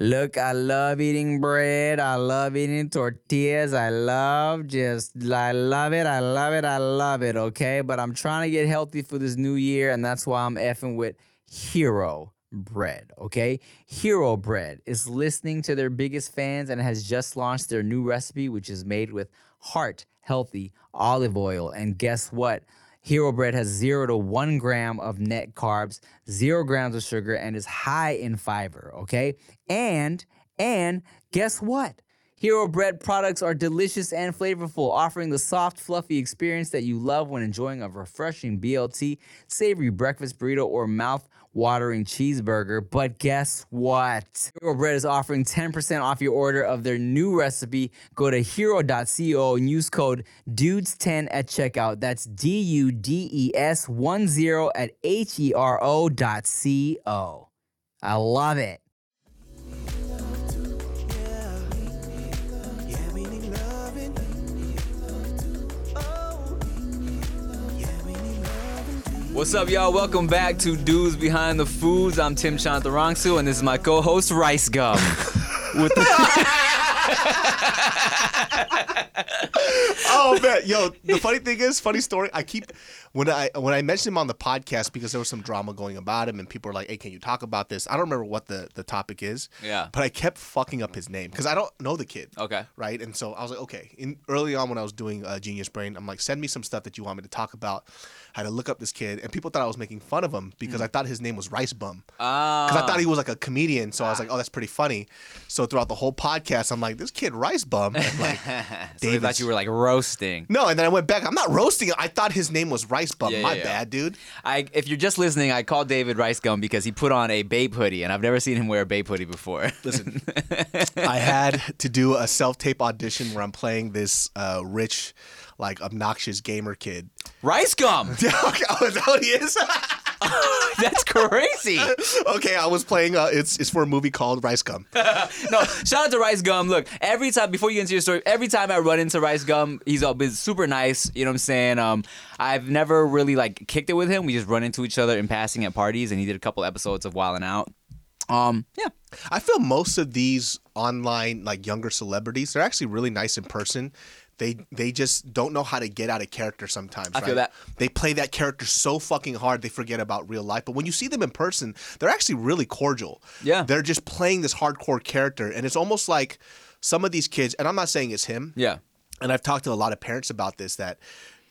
Look, I love eating bread. I love eating tortillas. I love just, I love it. I love it. I love it. Okay. But I'm trying to get healthy for this new year. And that's why I'm effing with Hero Bread. Okay. Hero Bread is listening to their biggest fans and has just launched their new recipe, which is made with heart healthy olive oil. And guess what? Hero Bread has zero to one gram of net carbs, zero grams of sugar, and is high in fiber. Okay, and and guess what? Hero Bread products are delicious and flavorful, offering the soft, fluffy experience that you love when enjoying a refreshing BLT, savory breakfast burrito, or mouth watering cheeseburger. But guess what? Hero Bread is offering 10% off your order of their new recipe. Go to hero.co and use code DUDES10 at checkout. That's D U D E S 10 at H E R O dot C O. I love it. What's up, y'all? Welcome back to Dudes Behind the Foods. I'm Tim Chantarangsu, and this is my co-host Rice Gum. With the- oh man, yo, the funny thing is, funny story. I keep when I when I mentioned him on the podcast because there was some drama going about him, and people were like, "Hey, can you talk about this?" I don't remember what the the topic is. Yeah. But I kept fucking up his name because I don't know the kid. Okay. Right, and so I was like, okay. In early on when I was doing uh, Genius Brain, I'm like, send me some stuff that you want me to talk about. I had to look up this kid, and people thought I was making fun of him because I thought his name was Rice Bum. Ah. Because I thought he was like a comedian, so I was like, "Oh, that's pretty funny." So throughout the whole podcast, I'm like, "This kid Rice Bum." And like, so they thought you were like roasting. no, and then I went back. I'm not roasting. I thought his name was Rice Bum. Yeah, My yeah, yeah. bad, dude. I, if you're just listening, I called David Rice Gum because he put on a Bape hoodie, and I've never seen him wear a Bape hoodie before. Listen, I had to do a self tape audition where I'm playing this uh, rich, like obnoxious gamer kid. Rice Gum. okay, oh, is that what he is? That's crazy. okay, I was playing. Uh, it's it's for a movie called Rice Gum. No, shout out to Rice Gum. Look, every time before you get into your story, every time I run into Rice Gum, he's all been super nice. You know what I'm saying? Um, I've never really like kicked it with him. We just run into each other in passing at parties, and he did a couple episodes of Wildin' Out. Um, yeah, I feel most of these online like younger celebrities, they're actually really nice in person. They they just don't know how to get out of character sometimes. I feel that. they play that character so fucking hard they forget about real life. But when you see them in person, they're actually really cordial. Yeah. they're just playing this hardcore character, and it's almost like some of these kids. And I'm not saying it's him. yeah. And I've talked to a lot of parents about this that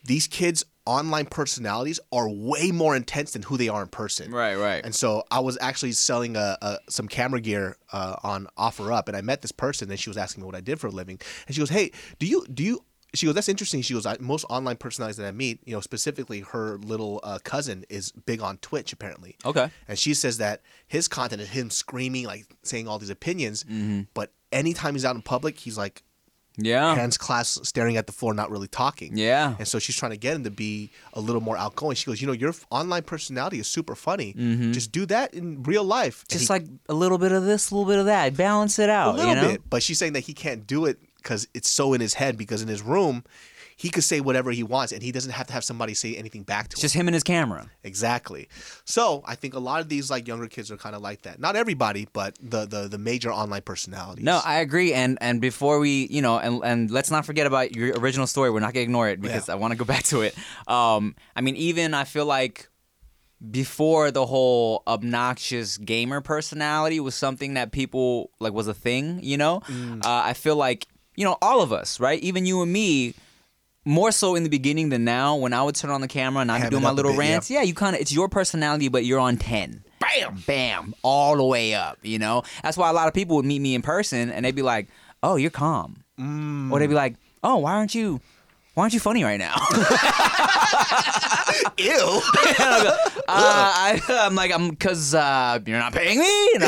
these kids' online personalities are way more intense than who they are in person. Right, right. And so I was actually selling a, a, some camera gear uh, on OfferUp, and I met this person, and she was asking me what I did for a living, and she goes, "Hey, do you do you?" She goes, "That's interesting." She goes, I, "Most online personalities that I meet, you know, specifically her little uh, cousin is big on Twitch, apparently." Okay. And she says that his content is him screaming, like saying all these opinions, Mm-hmm. but anytime he's out in public, he's like Yeah. hands clasped, staring at the floor, not really talking. Yeah. And so she's trying to get him to be a little more outgoing. She goes, you know, your online personality is super funny. Just do that in real life. Mm-hmm. Just he- like a little bit of this, a little bit of that. Balance it out. a little you know? bit, but she's saying that he can't do it because it's so in his head. Because in his room, he could say whatever he wants, and he doesn't have to have somebody say anything back to It's him. just him and his camera. Exactly. So I think a lot of these like younger kids are kind of like that. Not everybody, but the the the major online personalities. No, I agree. And and before we, you know, and and let's not forget about your original story. We're not gonna ignore it because Yeah. I want to go back to it. Um, I mean, even I feel like before the whole obnoxious gamer personality was something that people like was a thing. You know, Mm. uh, I feel like you know all of us, right? Even you and me. More so in the beginning than now. When I would turn on the camera and I'd be doing my little bit, yeah. rants, yeah, you kind of it's your personality, but you're on ten. Bam, bam, all the way up. You know, that's why a lot of people would meet me in person and they'd be like, "Oh, you're calm," Mm. or they'd be like, "Oh, why aren't you?" Why aren't you funny right now? Ew. uh, I, I'm like, I'm because uh, you're not paying me.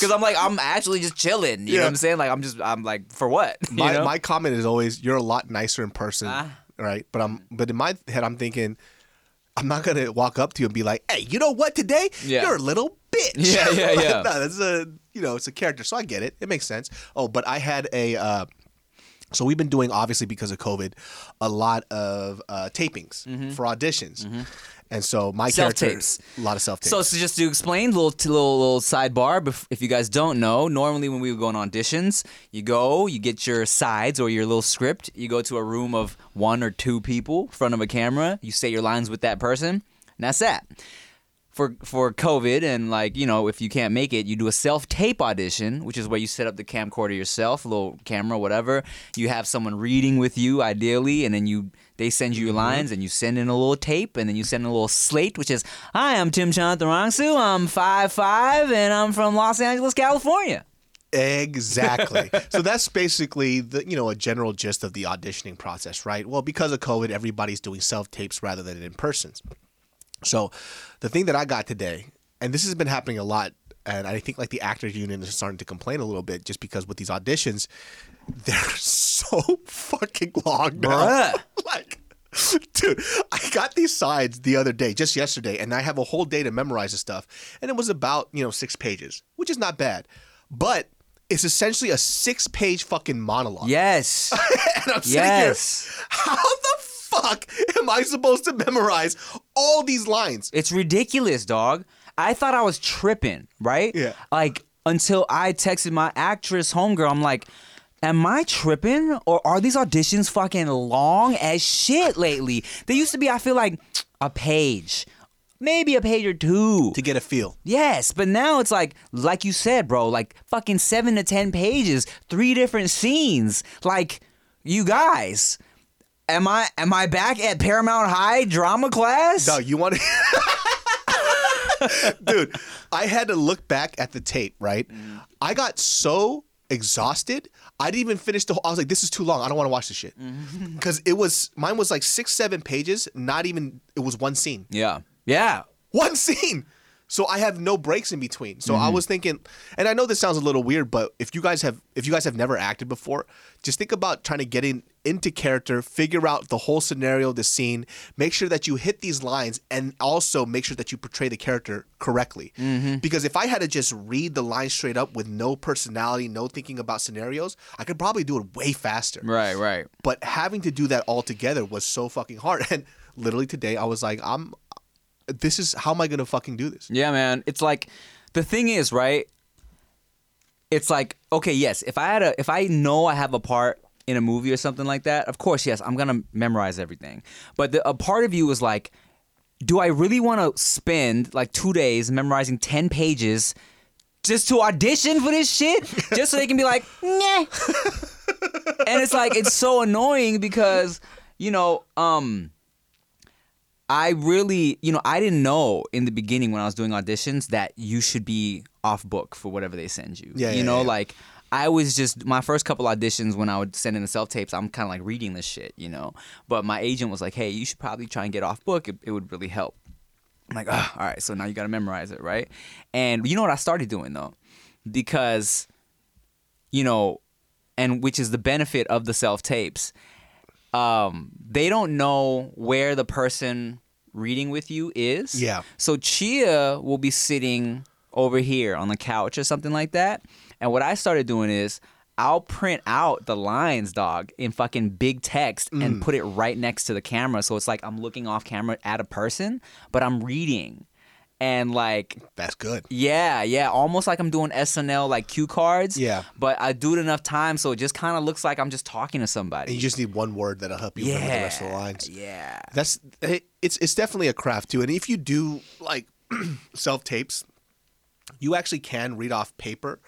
Because I'm like, I'm actually just chilling. You know what I'm saying? Like, I'm just, I'm like, for what? You my know? my comment is always you're a lot nicer in person, Ah. right? But I'm but in my head I'm thinking I'm not gonna walk up to you and be like, "Hey, you know what? Today Yeah. you're a little bitch." Yeah, yeah, yeah. no, that's a you know it's a character, so I get it. It makes sense. Oh, but I had a. Uh, so we've been doing obviously because of COVID, a lot of uh, tapings Mm-hmm. for auditions, And so my character, Self-tapes. a lot of self tapes. So, so just to explain, little little little sidebar. If you guys don't know, normally when we would go on auditions, you go, you get your sides or your little script. You go to a room of one or two people, in front of a camera. You say your lines with that person, and that's that. For for COVID and like you know, if you can't make it, you do a self tape audition, which is where you set up the camcorder yourself, a little camera, whatever. You have someone reading with you, ideally, and then you they send you your mm-hmm. lines, and you send in a little tape, and then you send in a little slate, which is, "Hi, I'm Tim Chantarangsu. I'm five five, and I'm from Los Angeles, California." Exactly. so that's basically the you know a general gist of the auditioning process, right? Well, because of COVID, everybody's doing self tapes rather than in persons. So, the thing that I got today, and this has been happening a lot, and I think like the actors union is starting to complain a little bit just because with these auditions, they're so fucking long now. Like. Dude, I got these sides the other day, just yesterday, and I have a whole day to memorize this stuff. And it was about, you know, six pages, which is not bad. But it's essentially a six page fucking monologue. Yes, and I'm sitting yes. here, how the fuck am I supposed to memorize all these lines? It's ridiculous, dog. I thought I was tripping, right? Yeah. Like until I texted my actress homegirl, I'm like, am I tripping? Or are these auditions fucking long as shit lately? They used to be, I feel like, a page. Maybe a page or two. To get a feel. Yes, but now it's like, like you said, bro, like fucking seven to ten pages, three different scenes. Like, you guys, am I am I back at Paramount High drama class? No, you want to. Dude, I had to look back at the tape, right? Mm-hmm. I got so exhausted. I didn't even finish the whole. I was like, this is too long. I don't want to watch this shit. Mm-hmm. Because it was, mine was like six, seven pages, not even, it was one scene. Yeah. Yeah. one scene. So I have no breaks in between. So I mm-hmm. was thinking, and I know this sounds a little weird, but if you guys have if you guys have never acted before, just think about trying to get in into character, figure out the whole scenario, the scene, make sure that you hit these lines, and also make sure that you portray the character correctly. Mm-hmm. Because if I had to just read the lines straight up with no personality, no thinking about scenarios, I could probably do it way faster. Right, right. But having to do that all together was so fucking hard. And literally today, I was like, I'm. This is how am I gonna fucking do this? Yeah, man. It's like the thing is, right? It's like, okay, yes, if I had a if I know I have a part in a movie or something like that, of course, yes, I'm gonna memorize everything. But the, a part of you is like, do I really want to spend like two days memorizing ten pages just to audition for this shit? just so they can be like, nah. and it's like it's so annoying because you know, um. I really, you know, I didn't know in the beginning when I was doing auditions that you should be off book for whatever they send you. Yeah, you yeah, know, yeah. like I was just my first couple auditions when I would send in the self tapes. I'm kind of like reading this shit, you know. But my agent was like, "Hey, you should probably try and get off book. It, it would really help." I'm like, oh, "All right, so now you got to memorize it, right?" And you know what I started doing though, because, you know, and which is the benefit of the self tapes um, they don't know where the person reading with you is. Yeah. So Chia will be sitting over here on the couch or something like that. And what I started doing is I'll print out the lines, dog, in fucking big text and mm. put it right next to the camera. So it's like I'm looking off camera at a person, but I'm reading. And like That's good. yeah, yeah, almost like I'm doing SNL like cue cards. Yeah. But I do it enough times so it just kind of looks like I'm just talking to And somebody. you just need one word that'll help you remember the rest of the lines. Yeah. That's eh, it's it's definitely a craft too. And if you do like self tapes, you actually can read off paper.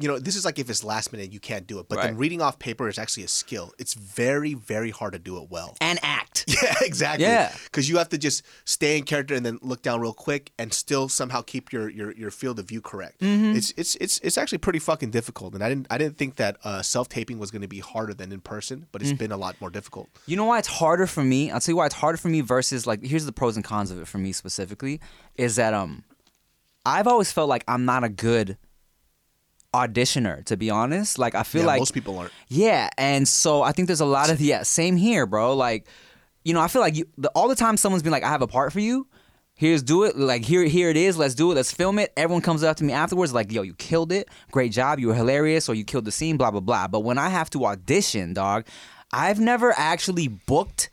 You know, this is like if it's last minute, you can't do it. But then reading off paper is actually a skill. It's very, very hard to do it well. And act. Yeah, exactly. Yeah. Because you have to just stay in character and then look down real quick and still somehow keep your your, your field of view correct. Mm-hmm. It's it's it's it's actually pretty fucking difficult. And I didn't I didn't think that uh, self taping was going to be harder than in person, but Mm. it's been a lot more difficult. You know why it's harder for me? I'll tell you why it's harder for me versus like here's the pros and cons of it for me specifically is that um I've always felt like I'm not a good auditioner to be honest. Like I feel yeah, like most people aren't. Yeah, and so I think there's a lot of yeah, same here, bro. Like, you know, I feel like you, the, all the time someone's been like, "I have a part for you. Here's do it. Like here, here it is. Let's do it. Let's film it." Everyone comes up to me afterwards like, "Yo, you killed it. Great job. You were hilarious, or you killed the scene." Blah blah blah. But when I have to audition, dog, I've never actually booked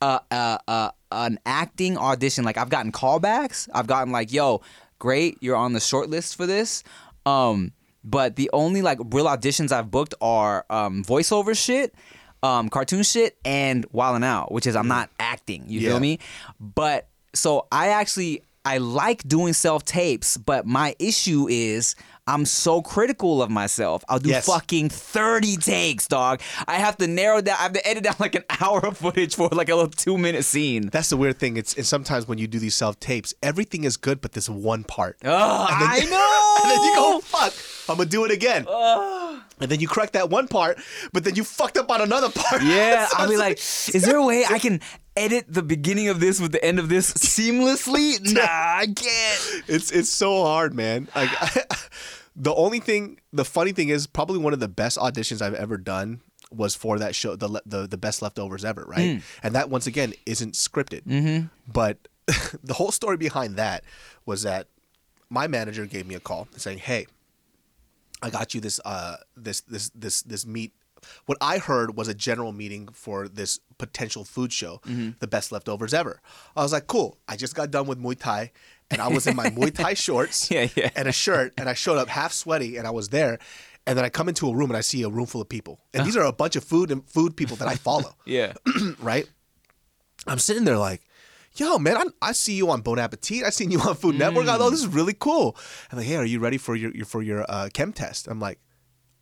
a a a, an acting audition. Like I've gotten callbacks. I've gotten like, yo, great, you're on the short list for this. Um, but the only like real auditions I've booked are um, voiceover shit, um, cartoon shit, and Wildin' Out, which is I'm not acting. You Yeah. feel me? But so I actually I like doing self tapes, but my issue is I'm so critical of myself. I'll do Yes. fucking 30 takes, dog. I have to narrow down. I have to edit down like an hour of footage for like a little two minute scene. That's the weird thing. It's and sometimes when you do these self tapes, everything is good, but this one part. Ugh, And then- I know. And then you go, fuck, I'm gonna do it again. And then you correct that one part, but then you fucked up on another part. Yeah, So I'll be it's like, is there a way I can edit the beginning of this with the end of this seamlessly? Nah, I can't. it's it's so hard, man. Like the only thing, the funny thing is, probably one of the best auditions I've ever done was for that show, the the, the best leftovers ever, right? Mm. And that once again isn't scripted, mm-hmm. but the whole story behind that was that my manager gave me a call saying, "Hey, I got you this uh this this this this meet." What I heard was a general meeting for this potential food show, Mm-hmm. the best leftovers ever. I was like, cool. I just got done with Muay Thai, and I was in my Muay Thai shorts Yeah, yeah. and a shirt, and I showed up half sweaty, and I was there. And then I come into a room and I see a room full of people, and these are a bunch of food and food people that I follow Yeah. right? I'm sitting there like, yo, man, I, I see you on Bon Appetit. I seen you on Food Network. I thought this is really cool. I'm like, hey, are you ready for your, your for your uh, chem test? I'm like,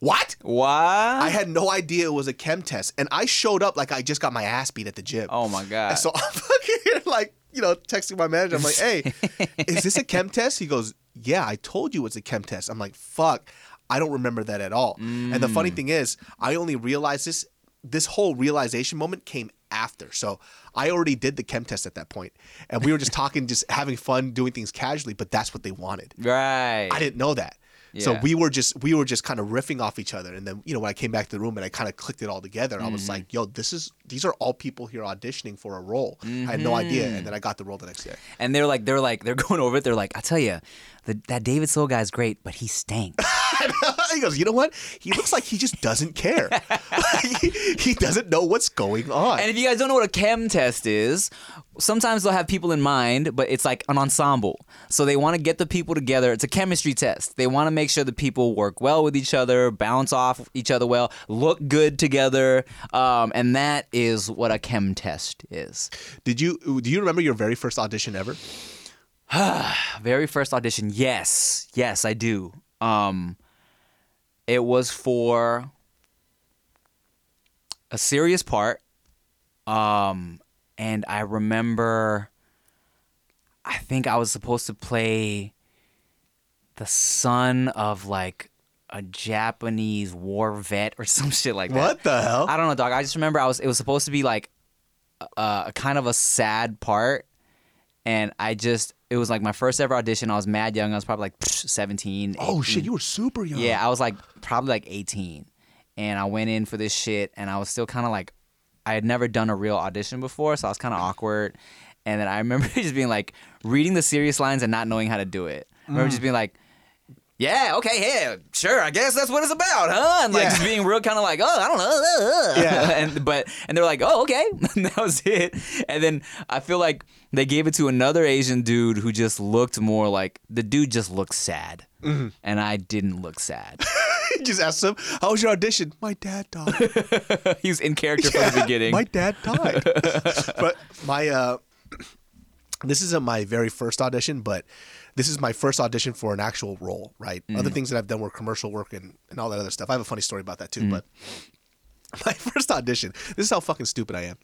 what? Why? I had no idea it was a chem test, and I showed up like I just got my ass beat at the gym. oh my god. And so I'm fucking like, you know, texting my manager. I'm like, hey, is this a chem test? He goes, yeah, I told you it's a chem test. I'm like, fuck, I don't remember that at all. And the Mm. funny thing is, I only realized this. This whole realization moment came after. So I already did the chem test at that point, and we were just talking, just having fun, doing things casually. But that's what they wanted. right. I didn't know that. So we were just we were just kind of riffing off each other, and then you know when I came back to the room and I kind of clicked it all together, I Mm-hmm. was like, "Yo, this is these are all people here auditioning for a role." I had no idea, and then I got the role the next day. and they're like, they're like, they're going over it. They're like, I tell you, that David So guy's great, but he stank. he goes, "You know what? He looks like he just doesn't care. he, he doesn't know what's going on." And if you guys don't know what a chem test is, sometimes they'll have people in mind, but it's like an ensemble. So they want to get the people together. It's a chemistry test. They want to make sure the people work well with each other, bounce off each other well, look good together, um, and that is what a chem test is. Did you do you remember your very first audition ever? Very first audition, yes, yes, I do. Um, it was for a serious part, um, and I remember. I think I was supposed to play the son of like a Japanese war vet or some shit like that. What the hell? I don't know, dog. I just remember I was. It was supposed to be like a, a kind of a sad part, and I just. It was like my first ever audition. I was mad young. I was probably like psh, 17. Oh shit, you were super young. Yeah, I was like probably like 18, and I went in for this shit, and I was still kind of like, I had never done a real audition before, so I was kind of awkward. And then I remember just being like reading the serious lines and not knowing how to do it. I remember Mm. just being like, yeah, okay, yeah, sure, I guess that's what it's about, huh? And like Yeah. just being real kind of like, oh, I don't know. uh, uh." Yeah. and but and they're like, oh, okay, and that was it. And then I feel like they gave it to another Asian dude who just looked more like the dude just looked sad, Mm-hmm. and I didn't look sad. Just asked him, "How was your audition?" My dad died. he was in character from the beginning. My dad died. but my uh this isn't my very first audition, but this is my first audition for an actual role, right? Mm. Other things that I've done were commercial work and, and all that other stuff. I have a funny story about that too, Mm. but my first audition, this is how fucking stupid I am.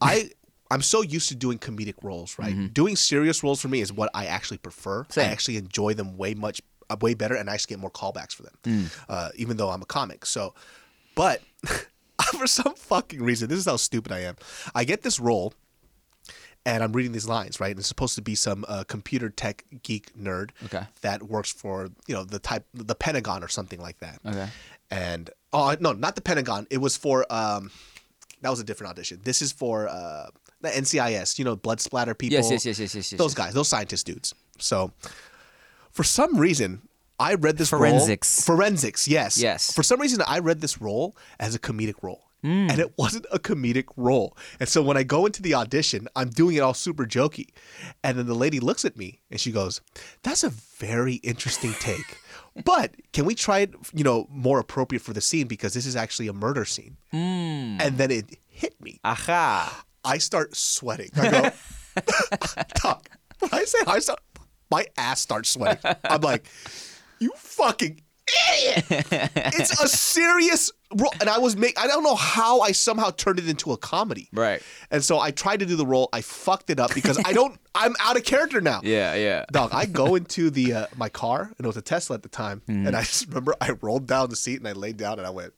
I I'm so used to doing comedic roles, right? Doing serious roles for me is what I actually prefer. Mm-hmm. Same. I actually enjoy them way much uh, way better and I actually get more callbacks for them. Mm. Uh, even though I'm a comic. So but for some fucking reason, this is how stupid I am. I get this role, and I'm reading these lines, right? And it's supposed to be some uh, computer tech geek nerd Okay. that works for you know the type the Pentagon or something like that. Okay. And oh no, not the Pentagon. It was for um, that was a different audition. This is for uh, the NCIS. You know, blood splatter people. Yes, yes, yes, yes, yes, yes. Those yes. guys, those scientist dudes. So, for some reason, I read this role- Forensics. forensics, yes, Yes. For some reason, I read this role as a comedic role, Mm. and it wasn't a comedic role. And so when I go into the audition, I'm doing it all super jokey. And then the lady looks at me and she goes, That's a very interesting take. But can we try it, you know, more appropriate for the scene because this is actually a murder scene. Mm. And then it hit me. Aha. I start sweating. I go, Doc, I say I start, my ass starts sweating. I'm like, you fucking idiot. it's a serious role. And I was make I don't know how I somehow turned it into a comedy. Right. And so I tried to do the role. I fucked it up because I don't I'm out of character now. Yeah, yeah. Dog, I go into the uh, my car and it was a Tesla at the time, Mm-hmm. and I just remember I rolled down the seat and I laid down and I went,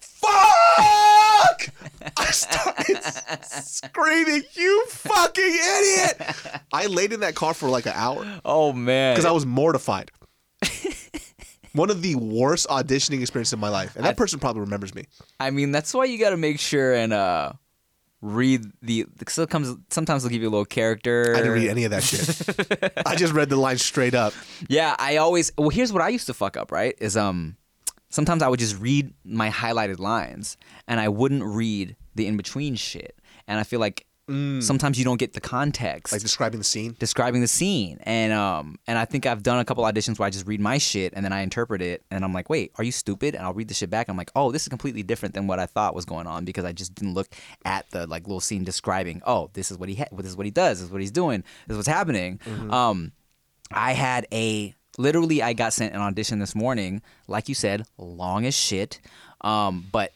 "Fuck!" I started screaming, "You fucking idiot!" I laid in that car for like an hour Oh man. because I was mortified. One of the worst auditioning experiences of my life, and that person probably remembers me. I mean, that's why you got to make sure and uh read the sometimes sometimes they'll give you a little character. I didn't read any of that shit. I just read the line straight up. Yeah, I always well here's what I used to fuck up, right? Is um sometimes I would just read my highlighted lines and I wouldn't read the in between shit. And I feel like sometimes you don't get the context. Like describing the scene. describing the scene. And um and I think I've done a couple auditions where I just read my shit and then I interpret it and I'm like wait are you stupid? And I'll read the shit back. And I'm like oh this is completely different than what I thought was going on because I just didn't look at the like little scene describing oh this is what he ha- this is what he does. This is what he's doing. This is what's happening. Um I had a literally I got sent an audition this morning like you said long as shit. Um but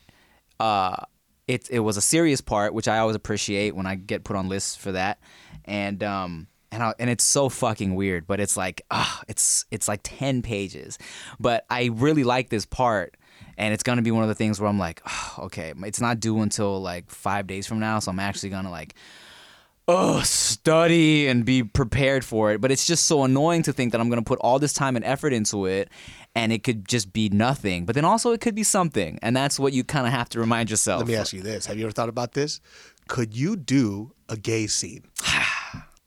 uh it it was a serious part, which I always appreciate when I get put on lists for that, and um and I, and it's so fucking weird, but it's like ah, it's it's like ten pages, but I really like this part. And it's gonna be one of the things where I'm like, oh, okay, it's not due until like five days from now, so I'm actually gonna like, oh, study and be prepared for it. But it's just so annoying to think that I'm gonna put all this time and effort into it, and it could just be nothing. But then also it could be something, and that's what you kind of have to remind yourself. Let me ask you this: Have you ever thought about this? Could you do a gay scene?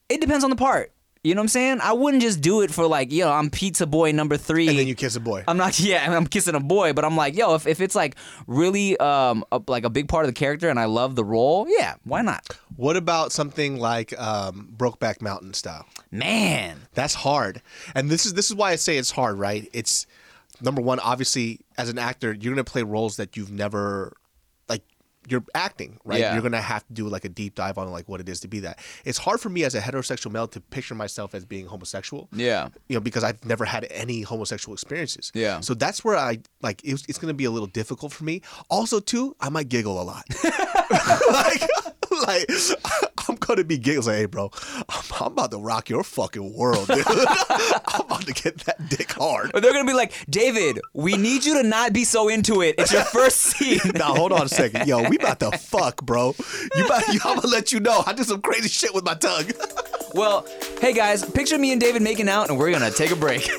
It depends on the part. You know what I'm saying? I wouldn't just do it for like, yo, I'm pizza boy number three. And then you kiss a boy. I'm not, yeah, I'm kissing a boy, but I'm like, yo, if, if it's like really um a, like a big part of the character and I love the role, yeah, why not? What about something like um, Brokeback Mountain style? Man, That's hard, and this is this is why I say it's hard. Right? It's number one. Obviously, as an actor, you're gonna play roles that you've never. You're acting, right? Yeah. You're gonna have to do like a deep dive on like what it is to be that. It's hard for me as a heterosexual male to picture myself as being homosexual. yeah, you know, because I've never had any homosexual experiences. Yeah. So that's where I like it's, it's going to be a little difficult for me. Also, too, I might giggle a lot. like, like I'm going to be giggling. Like, hey, bro, I'm, I'm about to rock your fucking world, dude. I'm about to get that dick hard. or they're gonna be like, David, we need you to not be so into it. It's your first scene. Now hold on a second, yo. We about to fuck, bro. You, about, you I'm gonna let you know. I did some crazy shit with my tongue. well, hey guys, picture me and David making out, and we're gonna take a break.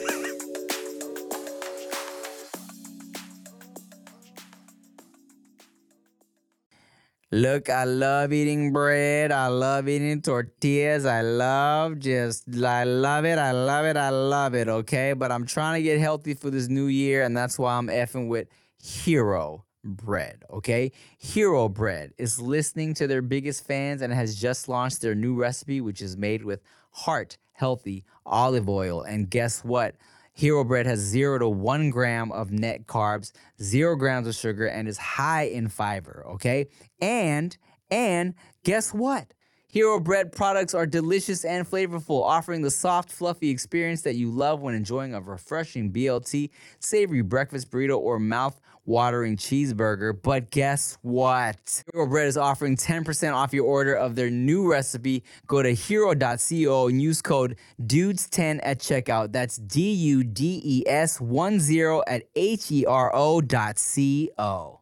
Look, I love eating bread. I love eating tortillas. I love just, I love it. I love it. I love it. Okay. But I'm trying to get healthy for this new year. And that's why I'm effing with Hero Bread. Okay. Hero Bread is listening to their biggest fans and has just launched their new recipe, which is made with heart healthy olive oil. And guess what? Hero bread has zero to one gram of net carbs, zero grams of sugar, and is high in fiber. Okay, and and guess what? Hero bread products are delicious and flavorful, offering the soft, fluffy experience that you love when enjoying a refreshing BLT, savory breakfast burrito, or mouth watering cheeseburger. But guess what? Hero Bread is offering 10% off your order of their new recipe. Go to hero.co and use code DUDES10 at checkout. That's D U D E S 1 0 at H E R O dot C O.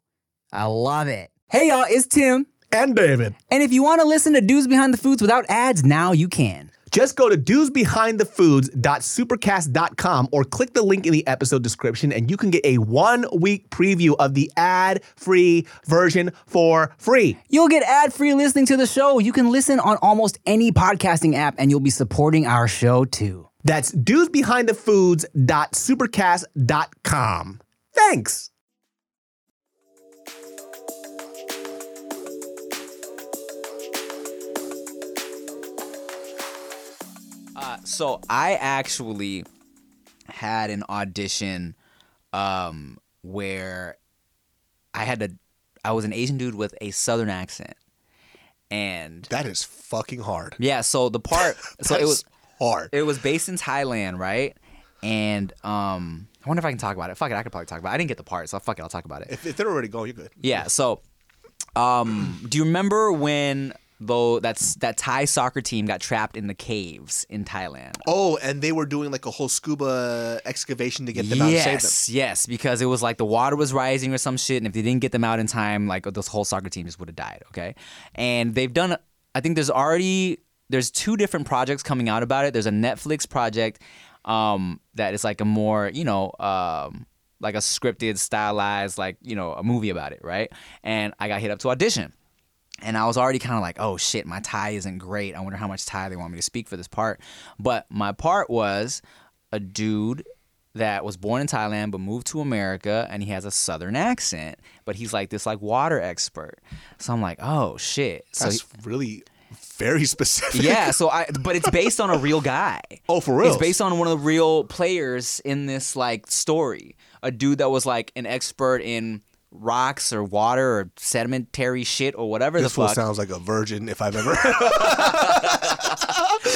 I love it. Hey y'all, it's Tim. And David. And if you want to listen to Dudes Behind the Foods without ads, now you can. Just go to dudesbehindthefoods.supercast.com or click the link in the episode description and you can get a one week preview of the ad free version for free. You'll get ad free listening to the show. You can listen on almost any podcasting app, and you'll be supporting our show too. That's dudesbehindthefoods.supercast.com. Thanks. So I actually had an audition um, where I had to. I was an Asian dude with a Southern accent, and That is fucking hard. yeah. So the part. so it was hard. it was based in Thailand, right? And um, I wonder if I can talk about it. Fuck it, I could probably talk about. it. I didn't get the part, so fuck it, I'll talk about it. if, if they're already going, you're good. Yeah. So, um, do you remember when though that's that Thai soccer team got trapped in the caves in Thailand? Oh, and they were doing like a whole scuba excavation to get them out save them. Yes, yes, because it was like the water was rising or some shit, and if they didn't get them out in time, like this whole soccer team just would have died. Okay, and they've done. I think there's already there's two different projects coming out about it. There's a Netflix project um, that is like a more you know um, like a scripted, stylized, like you know a movie about it, right? And I got hit up to audition. And I was already kind of like, oh shit, my Thai isn't great. I wonder how much Thai they want me to speak for this part. But my part was a dude that was born in Thailand but moved to America and he has a southern accent, but he's like this like water expert. So I'm like, oh shit. So That's really very specific. yeah, so I but it's based on a real guy. Oh, for real? It's based on one of the real players in this like story. A dude that was like an expert in rocks or water or sedimentary shit or whatever This the fuck. sounds like a virgin if I've ever.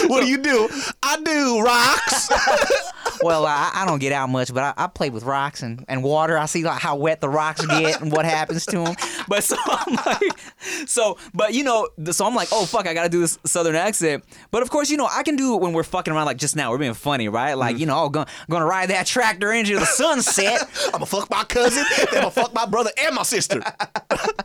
what do you do? I do rocks. well, I, I don't get out much, but I, I play with rocks and, and water. I see like how wet the rocks get and what happens to them. But so I'm like, so, but you know, so I'm like, oh fuck, I gotta do this southern accent. But of course, you know, I can do it when we're fucking around like just now. We're being funny, right? Like, mm. you know, oh, I'm gonna, gonna ride that tractor into the sunset. I'm gonna fuck my cousin. I'm gonna fuck my brother and my sister.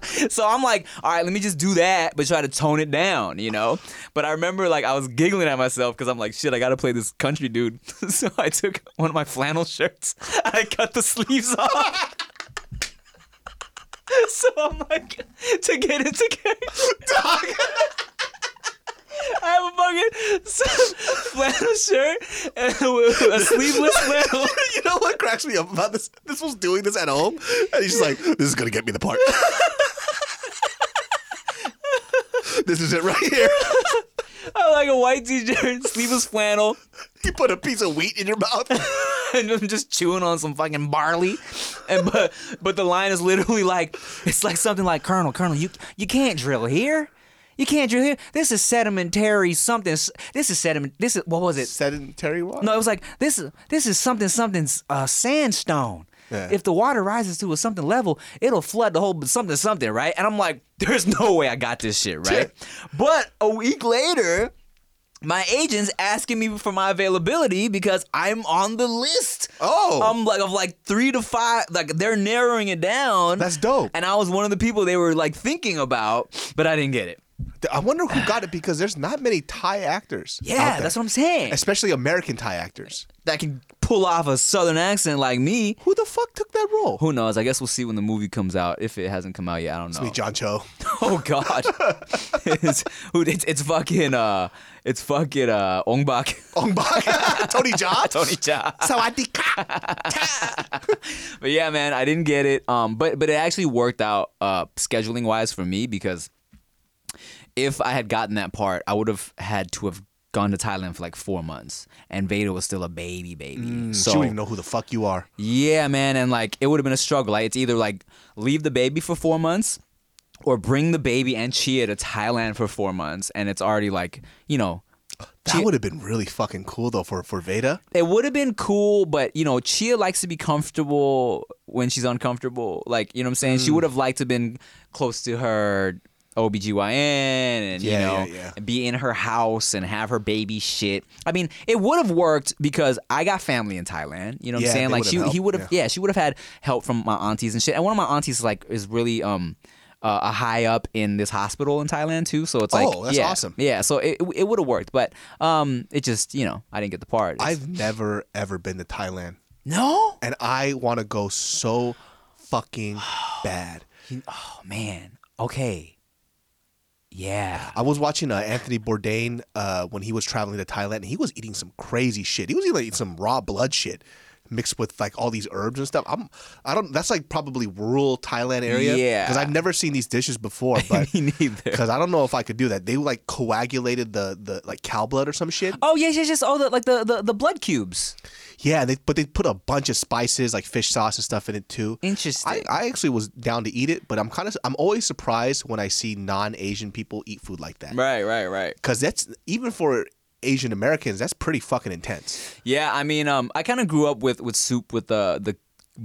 so I'm like, all right, let me just do that, but try to tone it down, you know? But I remember like I was giggling at myself because I'm like, shit, I gotta play this country dude. so I took one of my flannel shirts and I cut the sleeves off. so I'm like, to get into character. I have a fucking flannel shirt and a, a sleeveless flannel. you know what cracks me up about this? This was doing this at home, and he's just like, "This is gonna get me the part. this is it right here." I like a white t-shirt, sleeveless flannel. You put a piece of wheat in your mouth. and I'm just chewing on some fucking barley. And but but the line is literally like it's like something like Colonel, Colonel, you you can't drill here. You can't drill here. This is sedimentary something. This is sediment. This is what was it? Sedentary walk. No, it was like this is this is something something's uh, sandstone. Yeah. If the water rises to a something level, it'll flood the whole something something, right? And I'm like, there's no way I got this shit, right? but a week later, my agent's asking me for my availability because I'm on the list. Oh. I'm like of like three to five. Like they're narrowing it down. That's dope. And I was one of the people they were like thinking about, but I didn't get it. I wonder who got it because there's not many Thai actors. Yeah, that's what I'm saying. Especially American Thai actors. That can pull off a southern accent like me. Who the fuck took that role? Who knows? I guess we'll see when the movie comes out. If it hasn't come out yet, I don't know. Me, John Cho. Oh God, it's, who- it's it's fucking uh, it's fucking uh, Ong Bak, Ong Bak. Tony Jaa. Tony Jaa. Sawadee ka. But yeah, man, I didn't get it. Um, but but it actually worked out uh scheduling wise for me because if I had gotten that part, I would have had to have gone to Thailand for like four months, and Veda was still a baby, baby. Mm, so she wouldn't even know who the fuck you are. Yeah, man, and like it would have been a struggle. Like it's either like leave the baby for four months, or bring the baby and Chia to Thailand for four months, and it's already like you know. That Chia- would have been really fucking cool though for for Veda. it would have been cool, but you know, Chia likes to be comfortable when she's uncomfortable. Like, you know what I'm saying? Mm. She would have liked to have been close to her OBGYN and, Yeah, you know, yeah, yeah. be in her house and have her baby shit. I mean, it would have worked because I got family in Thailand. You know what I'm saying? Like she he would have yeah. yeah, she would have had help from my aunties and shit. And one of my aunties is like is really um uh, a high up in this hospital in Thailand too, so it's like Oh, that's yeah, awesome. Yeah, so it it would have worked, but um it just you know I didn't get the part. It's- I've never ever been to Thailand, no and I want to go so fucking bad. Oh man. Okay. Yeah. I was watching uh, Anthony Bourdain uh, when he was traveling to Thailand, and he was eating some crazy shit. He was eating like, some raw blood shit. mixed with like all these herbs and stuff. I'm I don't. That's like probably rural Thailand area. Yeah. because I've never seen these dishes before, but. Me neither. Because I don't know if I could do that. They like coagulated the the like cow blood or some shit. Oh yes, yes, yes. Oh, the like the the, the blood cubes. Yeah, they, but they put a bunch of spices like fish sauce and stuff in it too. Interesting. I, I actually was down to eat it, but I'm kind of I'm always surprised when I see non-Asian people eat food like that. right, right, right. Because that's even for Asian Americans, that's pretty fucking intense. Yeah, I mean, um, I kind of grew up with with soup with the the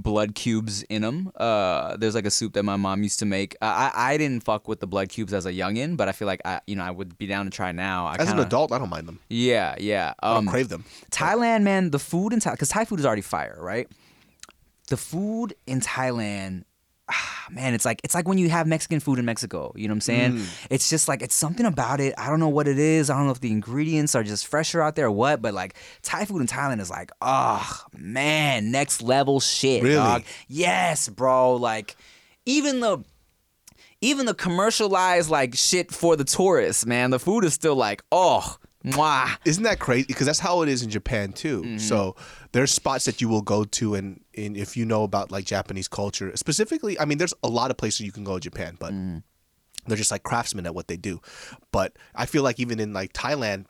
blood cubes in them. Uh, there's like a soup that my mom used to make. I I I didn't fuck with the blood cubes as a youngin, but I feel like I you know I would be down to try now. I As kinda, an adult, I don't mind them. Yeah, yeah. I don't Um, crave them. Thailand, man, the food in Thailand, because Thai food is already fire, right? The food in Thailand, man, it's like it's like when you have Mexican food in Mexico. You know what I'm saying? Mm. It's just like it's something about it. I don't know what it is. I don't know if the ingredients are just fresher out there or what. But like Thai food in Thailand is like, oh man, next level shit, Really? dog. Yes, bro. Like even the even the commercialized like shit for the tourists, man, the food is still like, oh, mwah. Isn't that crazy? Because that's how it is in Japan too. Mm-hmm. So there's spots that you will go to, and, and if you know about like Japanese culture, specifically, I mean, there's a lot of places you can go in Japan, but Mm-hmm. they're just like craftsmen at what they do. But I feel like even in like Thailand,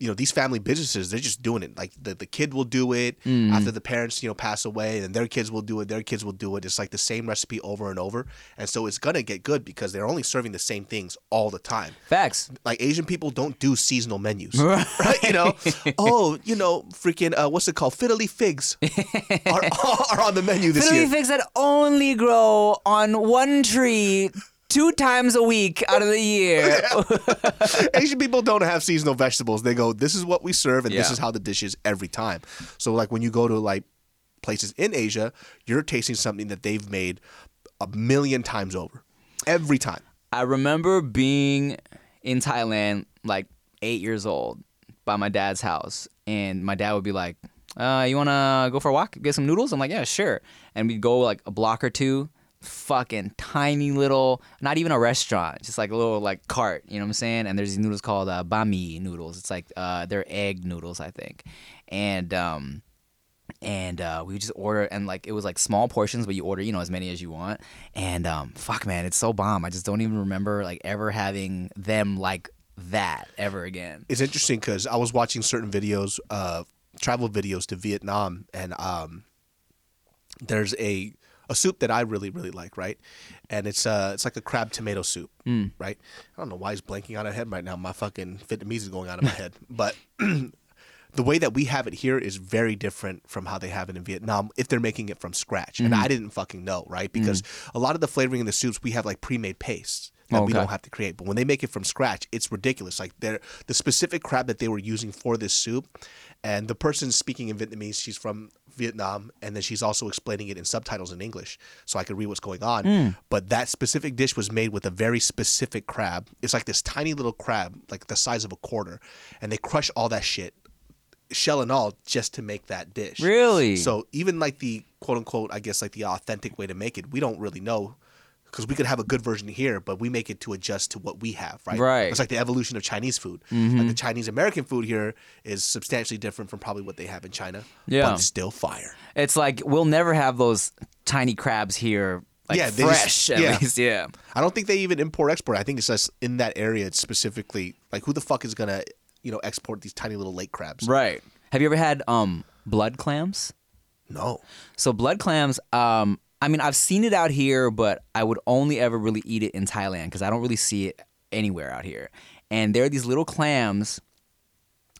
you know, these family businesses, they're just doing it. Like the, the kid will do it Mm-hmm. after the parents, you know, pass away, and their kids will do it. Their kids will do it. It's like the same recipe over and over, and so it's gonna get good because they're only serving the same things all the time Facts. like Asian people don't do seasonal menus, right? You know, oh, you know, freaking uh, what's it called? Fiddly figs are, are on the menu this year. Fiddly figs that only grow on one tree two times a week out of the year. Asian people don't have seasonal vegetables. They go, this is what we serve, and this is how the dish is every time. So, like when you go to like places in Asia, you're tasting something that they've made a million times over, every time. I remember being in Thailand, like eight years old, by my dad's house, and my dad would be like, uh, "You wanna go for a walk? Get some noodles?" I'm like, "Yeah, sure." And we'd go like a block or two. Fucking tiny little, not even a restaurant, just like a little like cart. You know what I'm saying? And there's these noodles called uh, bami noodles. It's like uh, they're egg noodles, I think. And um, and uh, we just order and like it was like small portions but you order you know as many as you want and um, fuck man it's so bomb i just don't even remember like ever having them like that ever again It's interesting because I was watching certain videos, uh, travel videos to Vietnam, and um, there's a a soup that I really really like, right? And it's uh it's like a crab tomato soup, mm. right? I don't know why it's blanking out of my head right now. My fucking Vietnamese is going out of my head, but. The way that we have it here is very different from how they have it in Vietnam if they're making it from scratch. And mm-hmm. I didn't fucking know, right? Because mm. a lot of the flavoring in the soups, we have like pre-made pastes oh, that we don't have to create. But when they make it from scratch, it's ridiculous. Like they're the specific crab that they were using for this soup, and the person speaking in Vietnamese, she's from Vietnam, and then she's also explaining it in subtitles in English, so I could read what's going on. Hmm. But that specific dish was made with a very specific crab. It's like this tiny little crab, like the size of a quarter, and they crush all that shit, shell and all, just to make that dish. really So even like the quote unquote, I guess like the authentic way to make it, we don't really know because we could have a good version here, but we make it to adjust to what we have, right? Right. Mm-hmm. It's like the evolution of Chinese food. Like the Chinese American food here is substantially different from probably what they have in China. Yeah. But still fire. it's like we'll never have those tiny crabs here like Yeah, just- fresh at yeah. least yeah I don't think they even import export. I think it's just in that area. It's specifically like who the fuck is gonna you know export these tiny little lake crabs? right have you ever had um blood clams No. So blood clams, um, I mean, I've seen it out here, but I would only ever really eat it in Thailand because I don't really see it anywhere out here. And there are these little clams,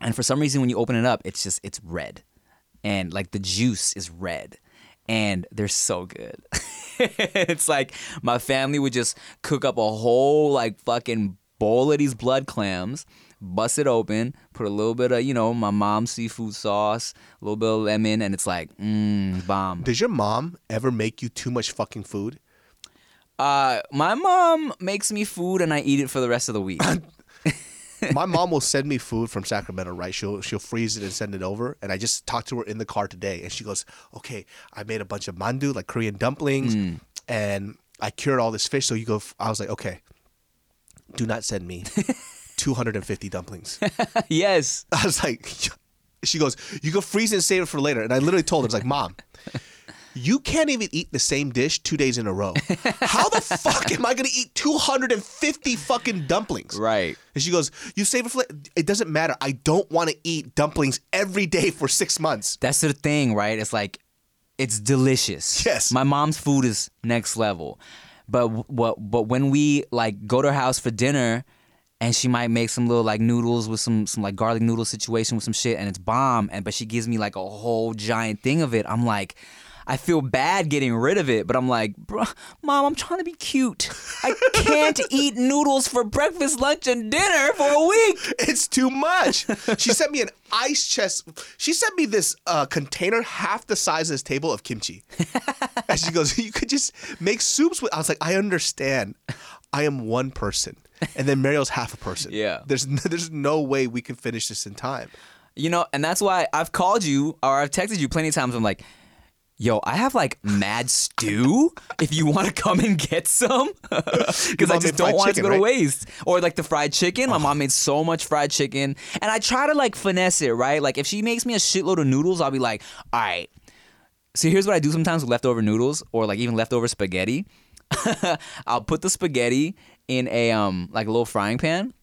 and for some reason, when you open it up, it's just it's red, and like the juice is red, and they're so good. it's like my family would just cook up a whole like fucking bowl of these blood clams, bust it open, put a little bit of you know my mom's seafood sauce, a little bit of lemon, and it's like mmm bomb. Does your mom ever make you too much fucking food? Uh, my mom makes me food and I eat it for the rest of the week. my mom will send me food from Sacramento, right? She'll she'll freeze it and send it over. And I just talked to her in the car today, and she goes, "Okay, I made a bunch of mandu, like Korean dumplings, and I cured all this fish." So you go. I was like, "Okay, do not send me 250 dumplings." yes. I was like, She goes, "You can freeze it and save it for later." And I literally told her, "I was like, Mom." You can't even eat the same dish two days in a row. How the fuck am I gonna eat 250 fucking dumplings? Right. And she goes, "You save it for later." It doesn't matter. I don't want to eat dumplings every day for six months. That's the thing, right? It's like it's delicious. Yes. My mom's food is next level. But what but when we like go to her house for dinner and she might make some little like noodles with some some like garlic noodle situation with some shit and it's bomb and but she gives me like a whole giant thing of it. I'm like I feel bad getting rid of it, but I'm like, Bro, mom, I'm trying to be cute. I can't eat noodles for breakfast, lunch, and dinner for a week. It's too much. she sent me an ice chest. She sent me this uh, container half the size of this table of kimchi. and she goes, "You could just make soups with." I was like, "I understand. I am one person, and then Mario's half a person. Yeah. There's no, there's no way we can finish this in time. You know, and that's why I've called you or I've texted you plenty of times. I'm like, yo, I have like mad stew. If you want to come and get some, because I just don't want it to chicken, go to waste. Or like the fried chicken. My mom made so much fried chicken, and I try to like finesse it, right? Like if she makes me a shitload of noodles, I'll be like, all right. So here's what I do sometimes with leftover noodles or like even leftover spaghetti. I'll put the spaghetti in a um like a little frying pan,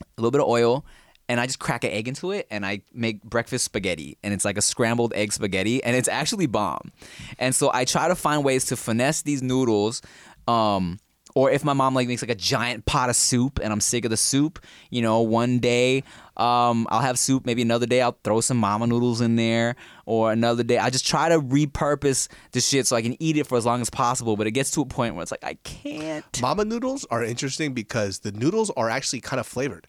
a little bit of oil, and I just crack an egg into it and I make breakfast spaghetti. And it's like a scrambled egg spaghetti and it's actually bomb. And so I try to find ways to finesse these noodles. Um, or if my mom like makes like a giant pot of soup and I'm sick of the soup, you know, one day um, I'll have soup. Maybe another day I'll throw some mama noodles in there. Or another day I just try to repurpose the shit so I can eat it for as long as possible. But it gets to a point where it's like I can't. Mama noodles are interesting because the noodles are actually kind of flavored.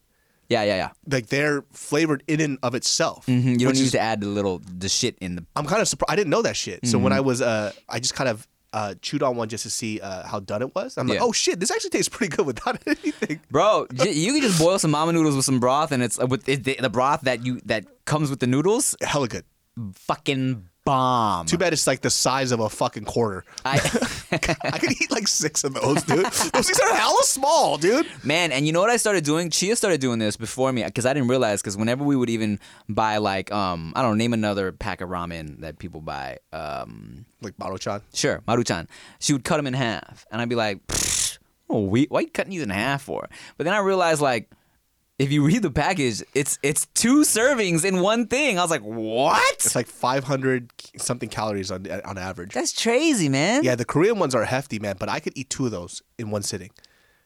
Yeah, yeah, yeah. Like they're flavored in and of itself. Mhm, You don't need is- to add the little the shit in the I'm kind of surprised. I didn't know that shit. So Mm-hmm. when I was, uh, I just kind of uh, chewed on one just to see uh, how done it was. I'm like, Yeah. oh shit, this actually tastes pretty good without anything. Bro, j- you can just boil some mama noodles with some broth, and it's uh, with it, the, the broth that you that comes with the noodles. Hella good. Fucking bomb. Too bad it's like the size of a fucking quarter. I, I could eat like six of those, dude. those things are hella small, dude. man, and you know what I started doing? Chia started doing this before me because I didn't realize. Because whenever we would even buy like um I don't know, name another pack of ramen that people buy. Um, Like Maruchan. sure, Maruchan. She would cut them in half, and I'd be like, "Pfft, oh, we, why you cutting these in half for? But then I realized like. If you read the package, it's it's two servings in one thing. I was like, "What? It's like 500 something calories on on average. That's crazy, man." Yeah, the Korean ones are hefty, man. But I could eat two of those in one sitting.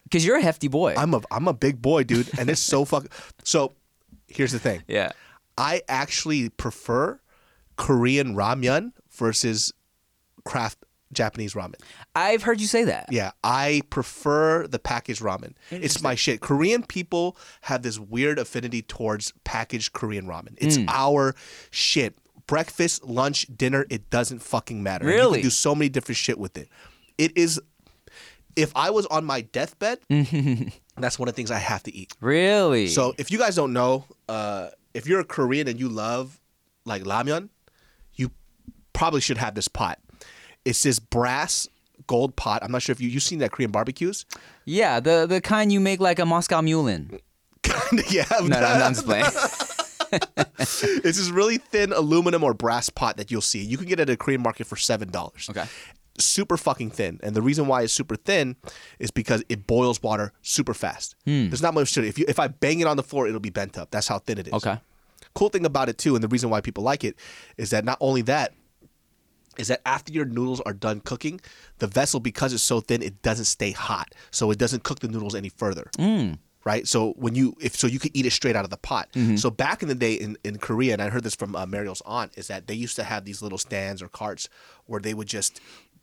Because you're a hefty boy. I'm a I'm a big boy, dude, and it's so fuck. So here's the thing. yeah. I actually prefer Korean ramyun versus craft Japanese ramen. I've heard you say that. Yeah, I prefer the packaged ramen. It's my shit. Korean people have this weird affinity towards packaged Korean ramen. It's Hmm. our shit. Breakfast, lunch, dinner, it doesn't fucking matter. You Really? can do so many different shit with it. It is if I was on my deathbed, that's one of the things I have to eat. Really? So if you guys don't know, uh, if you're a Korean and you love like ramyun, you probably should have this pot. It's this brass gold pot. I'm not sure if you you've seen that Korean barbecues. yeah, the the kind you make like a Moscow mule in. yeah, No, no, I'm just playing. it's this really thin aluminum or brass pot that you'll see. You can get it at a Korean market for seven dollars. Okay. Super fucking thin, and the reason why it's super thin is because it boils water super fast. Hmm. There's not much to it. If you if I bang it on the floor, it'll be bent up. That's how thin it is. Okay. cool thing about it too, and the reason why people like it is that not only that is that after your noodles are done cooking, the vessel because it's so thin, it doesn't stay hot, so it doesn't cook the noodles any further. Right, so when you if so you could eat it straight out of the pot. So back in the day in, in Korea, and I heard this from uh, Mariel's aunt, is that they used to have these little stands or carts where they would just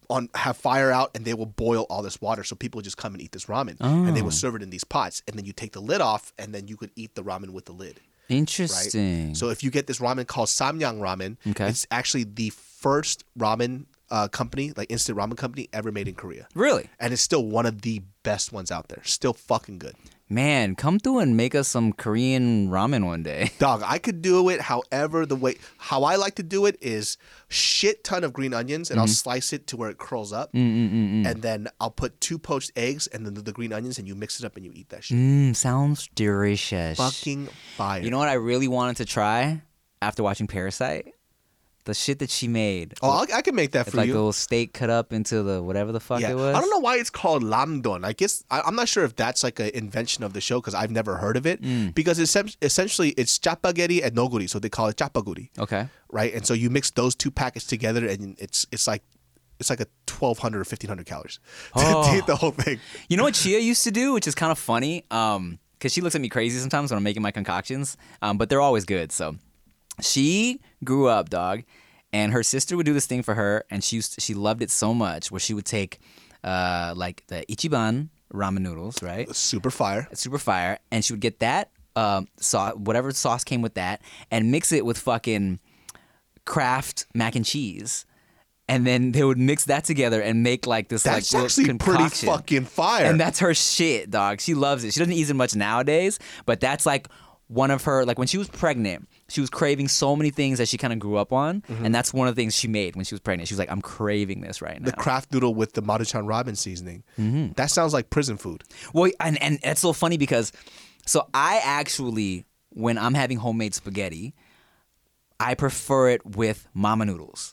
on have fire out and they will boil all this water, so people would just come and eat this ramen, and they would serve it in these pots, and then you take the lid off, and then you could eat the ramen with the lid right? Interesting. So if you get this ramen called Samyang Ramen, Okay. it's actually the first ramen uh, company, like instant ramen company, ever made in Korea, really? and it's still one of the best ones out there. Still fucking good, Man, come through and make us some Korean ramen one day. dog. I could do it. However, the way how I like to do it is shit ton of green onions, and I'll mm-hmm. slice it to where it curls up, Mm-mm-mm-mm. and then I'll put two poached eggs and then the, the green onions, and you mix it up and you eat that shit. Mmm, sounds delicious. Fucking fire. You know what I really wanted to try? after watching Parasite. The shit that she made. Oh, I'll, I can make that it's for like you. Like a little steak cut up into the whatever the fuck yeah. it was. I don't know why it's called lamdon. I guess I, I'm not sure if that's like an invention of the show because I've never heard of it. Mm. Because it's essentially it's chapaguri and noguri, so they call it chapaguri, Okay. right? And so you mix those two packets together, and it's it's like it's like a 1200 or 1500 calories Oh. to eat the whole thing. You know what Chia used to do, which is kind of funny, um, because she looks at me crazy sometimes when I'm making my concoctions, um, but they're always good. So she grew up, dog, and her sister would do this thing for her, and she used she loved it so much where she would take uh, like the Ichiban ramen noodles, right? Super fire. super fire, and she would get that um, sauce, whatever sauce came with that, and mix it with fucking Kraft mac and cheese, and then they would mix that together and make like this That's like actually pretty fucking fire. And that's her shit, dog. She loves it. She doesn't eat it much nowadays, but that's like one of her like when she was pregnant, she was craving so many things that she kind of grew up on, Mm-hmm. and that's one of the things she made when she was pregnant. She was like, "I'm craving this right now." the Kraft noodle with the Maruchan ramen seasoning. Mm-hmm. That sounds like prison food. Well, and and it's so funny because so I actually when I'm having homemade spaghetti, I prefer it with mama noodles.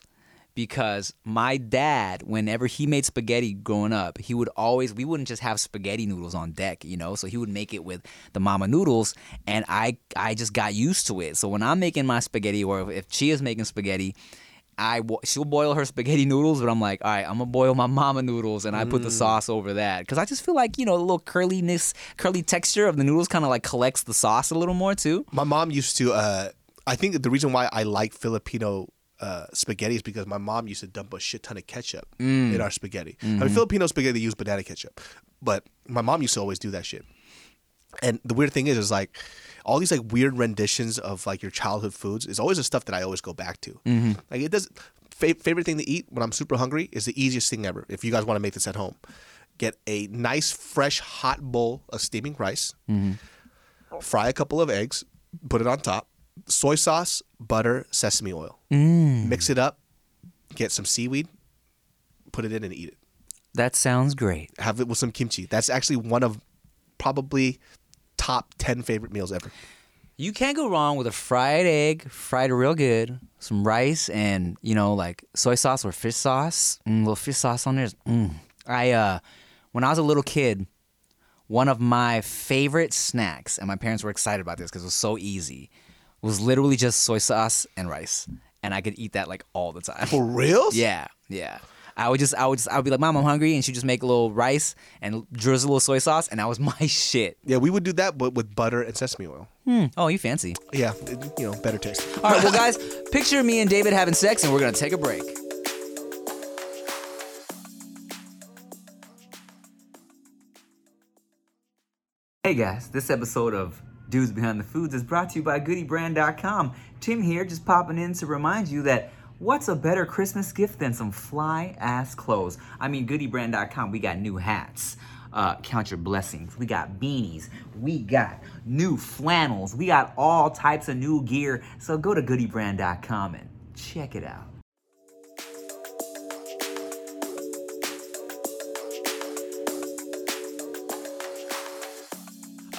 Because my dad, whenever he made spaghetti growing up, he would always we wouldn't just have spaghetti noodles on deck, you know. So he would make it with the mama noodles, and I I just got used to it. So when I'm making my spaghetti, or if Chia's making spaghetti, I she'll boil her spaghetti noodles, but I'm like, all right, I'm gonna boil my mama noodles, and I put the sauce over that because I just feel like you know the little curliness, curly texture of the noodles kind of like collects the sauce a little more too. My mom used to. Uh, I think the reason why I like Filipino uh, spaghetti is because my mom used to dump a shit ton of ketchup Mm. in our spaghetti. I Mm-hmm. mean, Filipino spaghetti use banana ketchup, but my mom used to always do that shit. And the weird thing is, is like all these like weird renditions of like your childhood foods is always the stuff that I always go back to. Mm-hmm. Like it does. Fa- favorite thing to eat when I'm super hungry is the easiest thing ever. If you guys want to make this at home, get a nice fresh hot bowl of steaming rice. Fry a couple of eggs, put it on top. Soy sauce, butter, sesame oil. Mix it up. Get some seaweed. Put it in and eat it. That sounds great. Have it with some kimchi. That's actually one of probably top ten favorite meals ever. You can't go wrong with a fried egg, fried real good, some rice, and you know like soy sauce or fish sauce. Mm, little fish sauce on there. is- Mm. I uh, when I was a little kid, one of my favorite snacks, and my parents were excited about this because it was so easy, was literally just soy sauce and rice, and I could eat that like all the time. For real? Yeah, yeah. I would just, I would just, I would be like, "Mom, I'm hungry," and she'd just make a little rice and drizzle a little soy sauce, and that was my shit. Yeah, we would do that, but with butter and sesame oil. Hmm. Oh, you fancy? Yeah, it- you know, better taste. All right, well, guys, picture me and David having sex, and we're gonna take a break. Hey guys, this episode of Dudes Behind the Foods is brought to you by GoodyBrand.com. Tim here, just popping in to remind you that what's a better Christmas gift than some fly ass clothes? I mean, GoodyBrand.com, we got new hats. Uh, count your blessings. We got beanies. We got new flannels. We got all types of new gear. So go to GoodyBrand.com and check it out.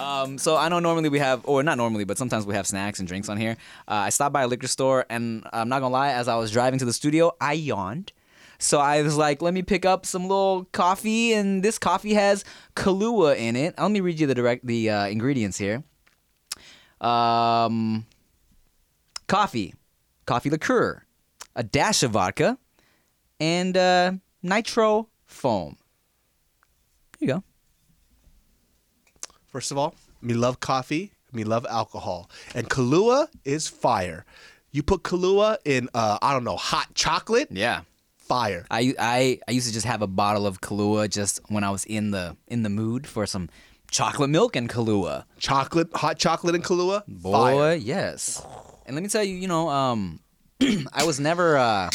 Um, so I know normally we have, or not normally, but sometimes we have snacks and drinks on here. Uh, I stopped by a liquor store, and I'm not gonna lie, as I was driving to the studio, I yawned. So I was like, let me pick up some little coffee, and this coffee has Kahlua in it. Let me read you the direct the uh, ingredients here. Um, coffee, coffee liqueur, a dash of vodka, and uh, nitro foam. There you go. First of all, me love coffee, me love alcohol, and Kahlua is fire. You put Kahlua in, uh, I don't know, hot chocolate, Yeah. fire. I, I I used to just have a bottle of Kahlua just when I was in the in the mood for some chocolate milk and Kahlua. Chocolate, hot chocolate and Kahlua, Boy, fire. yes. And let me tell you, you know, um, I was never. Uh,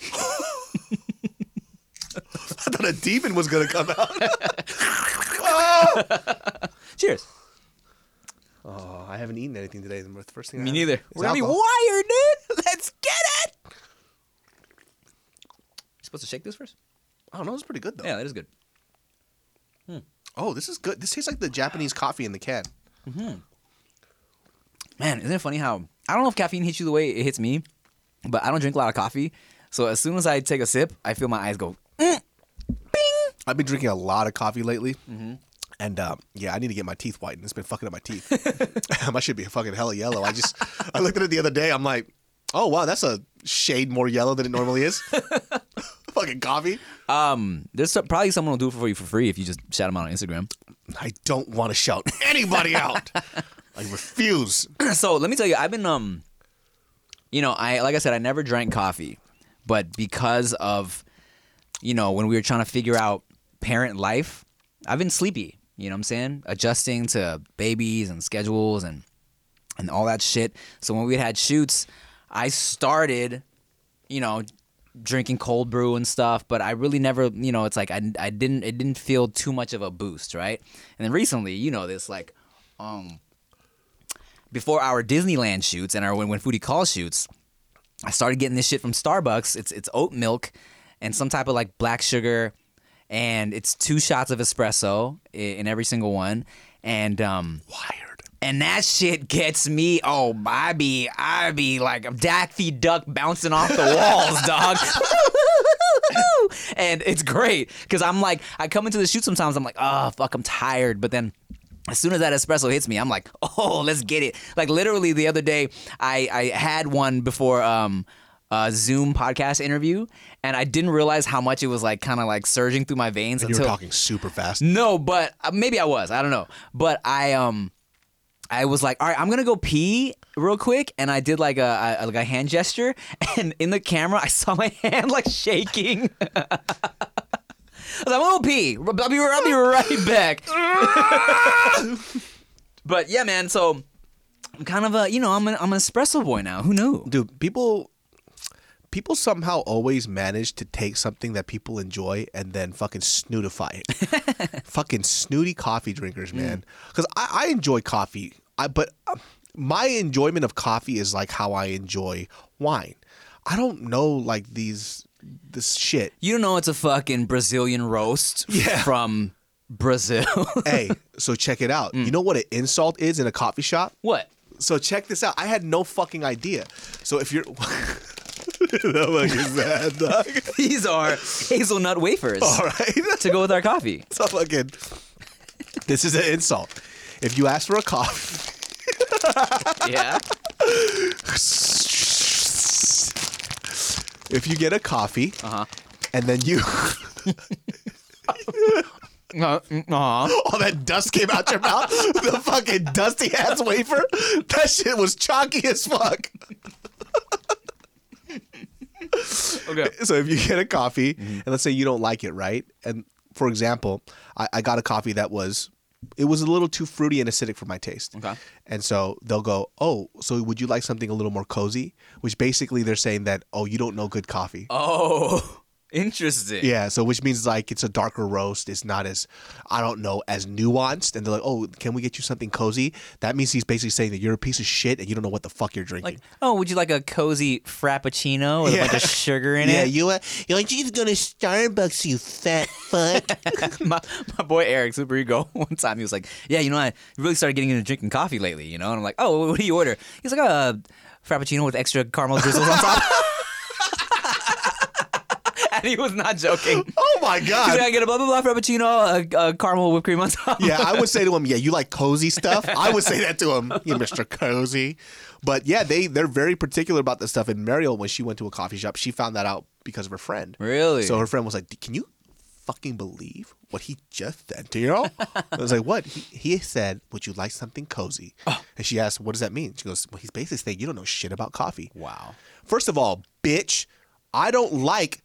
I thought a demon was gonna come out. cheers. oh, I haven't eaten anything today. The first thing. I Me had neither. is We're gonna be wired, dude. Let's get it. You supposed to shake this first? I don't know. It's pretty good though. Yeah, that is good. Oh, this is good. This tastes like the Japanese coffee in the can. Hmm. man, isn't it funny how I don't know if caffeine hits you the way it hits me, but I don't drink a lot of coffee. So as soon as I take a sip, I feel my eyes go. I've been drinking a lot of coffee lately. Mm-hmm. And um, yeah, I need to get my teeth whitened. It's been fucking up my teeth. I should be fucking hella yellow. I just I looked at it the other day. I'm like, oh wow, that's a shade more yellow than it normally is. fucking coffee. Um, there's some, probably someone will do it for you for free if you just shout them out on Instagram. I don't want to shout anybody out. I refuse. so let me tell you, I've been um, you know, I like I said, I never drank coffee, but because of, you know, when we were trying to figure out parent life, I've been sleepy. You know what I'm saying? Adjusting to babies and schedules and and all that shit. So when we had shoots, I started, you know, drinking cold brew and stuff, but I really never, you know, it's like I, I didn't it didn't feel too much of a boost, right? And then recently, you know, this like um before our Disneyland shoots and our when, when Foodie Call shoots, I started getting this shit from Starbucks. It's it's oat milk and some type of like black sugar, and it's two shots of espresso in every single one, and um Wired. and that shit gets me. Oh, I be I be like a Daffy Duck bouncing off the walls, dog. and it's great because I'm like I come into the shoot sometimes. I'm like, oh fuck, I'm tired, but then. As soon as that espresso hits me, I'm like, oh, let's get it. Like literally the other day, I, I had one before um, a Zoom podcast interview, and I didn't realize how much it was like kind of like surging through my veins And you until were talking super fast. no, but uh, maybe I was. I don't know. But I um I was like, all right, I'm gonna go pee real quick, and I did like a, a like a hand gesture, and in the camera, I saw my hand like shaking. I was like, I'm gonna pee. I'll be, I'll be right back. but yeah, man. So I'm kind of a, you know, I'm an, I'm an espresso boy now. Who knew? Dude, people people somehow always manage to take something that people enjoy and then fucking snootify it. fucking snooty coffee drinkers, man. Because I, I enjoy coffee, I but um, my enjoyment of coffee is like how I enjoy wine. I don't know like these this shit. You don't know it's a fucking Brazilian roast Yeah. from Brazil. hey, so check it out. You know what an insult is in a coffee shop? what? So check this out. I had no fucking idea. So if you're the fuck is that, dog? These are hazelnut wafers All right. to go with our coffee. So fucking. This is an insult. If you ask for a coffee, Yeah. if you get a coffee, Uh-huh. and then you, Uh, uh all that dust came out your mouth, the fucking dusty ass wafer, that shit was chalky as fuck. Okay. So if you get a coffee, Mm-hmm. and let's say you don't like it, right? And for example, I, I got a coffee that was, it was a little too fruity and acidic for my taste. Okay. And so they'll go, oh, so would you like something a little more cozy? Which basically they're saying that, oh, you don't know good coffee. Oh, interesting. Yeah, so which means like it's a darker roast. It's not as, I don't know, as nuanced. And they're like, oh, can we get you something cozy? That means he's basically saying that you're a piece of shit and you don't know what the fuck you're drinking. Like, oh, would you like a cozy frappuccino with a bunch of sugar in yeah, it? you uh, you're like, you go to Starbucks, you fat fuck. my, my boy Eric, super ego, one time he was like, "Yeah, you know, I really started getting into drinking coffee lately." You know, and I'm like, "Oh, what do you order?" He's like, "A frappuccino with extra caramel drizzles on top." And he was not joking. oh my He's god. like, I get a blah blah blah frappuccino, a, a caramel whipped cream on top. yeah, I would say to him, yeah, you like cozy stuff. I would say that to him, you Mr. Cozy. But yeah, they they're very particular about this stuff. And Mariel, when she went to a coffee shop, she found that out because of her friend. Really? So her friend was like, "Can you fucking believe what he just said to you?" I was like, "What?" He, he said, "Would you like something cozy?" Oh. And she asked, "What does that mean?" She goes, "Well, he's basically saying you don't know shit about coffee." Wow. First of all, bitch, I don't like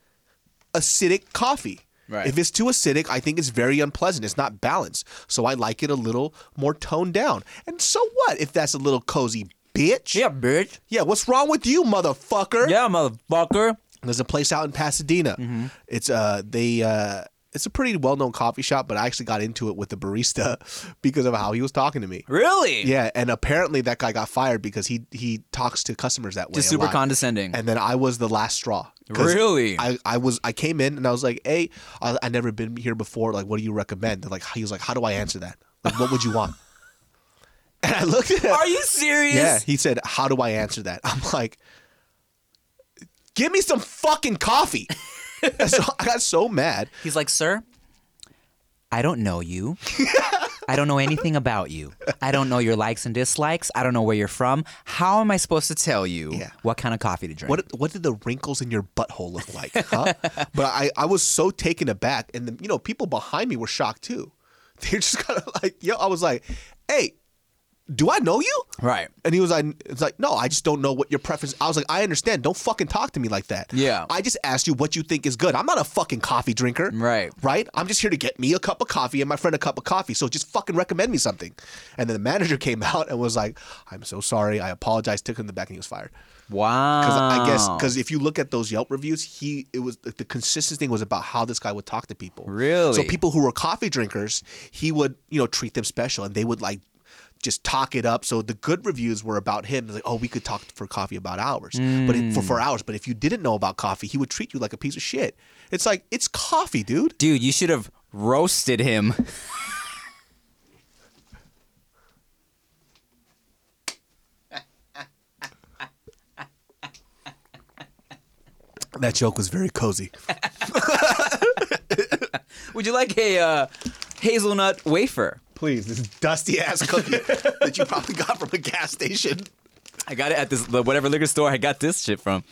acidic coffee. Right. If it's too acidic, I think it's very unpleasant. It's not balanced. So I like it a little more toned down. And so what if that's a little cozy, bitch? Yeah, bitch. Yeah, what's wrong with you, motherfucker? Yeah, motherfucker. There's a place out in Pasadena. Mm-hmm. It's uh they uh it's a pretty well-known coffee shop, but I actually got into it with the barista because of how he was talking to me. Really? Yeah, and apparently that guy got fired because he he talks to customers that way. Just super lot. condescending. And then I was the last straw. Really? I, I was I came in and I was like, hey, I, I never been here before. Like, what do you recommend? They're like he was like, how do I answer that? Like, what would you want? And I looked at him. Are you serious? Yeah, he said, "How do I answer that?" I'm like, "Give me some fucking coffee." So I got so mad. He's like, sir, I don't know you. I don't know anything about you. I don't know your likes and dislikes. I don't know where you're from. How am I supposed to tell you Yeah. what kind of coffee to drink? What what did the wrinkles in your butthole look like? Huh? but I, I was so taken aback, and the, you know people behind me were shocked too. They're just kind of like, yo, I was like, hey, do I know you? Right. And he was like, it's like, no, I just don't know what your preference. I was like, I understand. Don't fucking talk to me like that. Yeah. I just asked you what you think is good. I'm not a fucking coffee drinker. Right. Right. I'm just here to get me a cup of coffee and my friend a cup of coffee. So just fucking recommend me something. And then the manager came out and was like, I'm so sorry. I apologize. Took him in the back and he was fired. Wow. Because I guess because if you look at those Yelp reviews, he it was the consistent thing was about how this guy would talk to people. Really? So people who were coffee drinkers, he would you know treat them special, and they would like just talk it up. So the good reviews were about him. Like, oh, we could talk for coffee about hours, but it, for for hours. But if you didn't know about coffee, he would treat you like a piece of shit. It's like it's coffee, dude. Dude, you should have roasted him. That joke was very cozy. Would you like a uh, hazelnut wafer? Please, this dusty ass cookie that you probably got from a gas station. I got it at this whatever liquor store I got this shit from.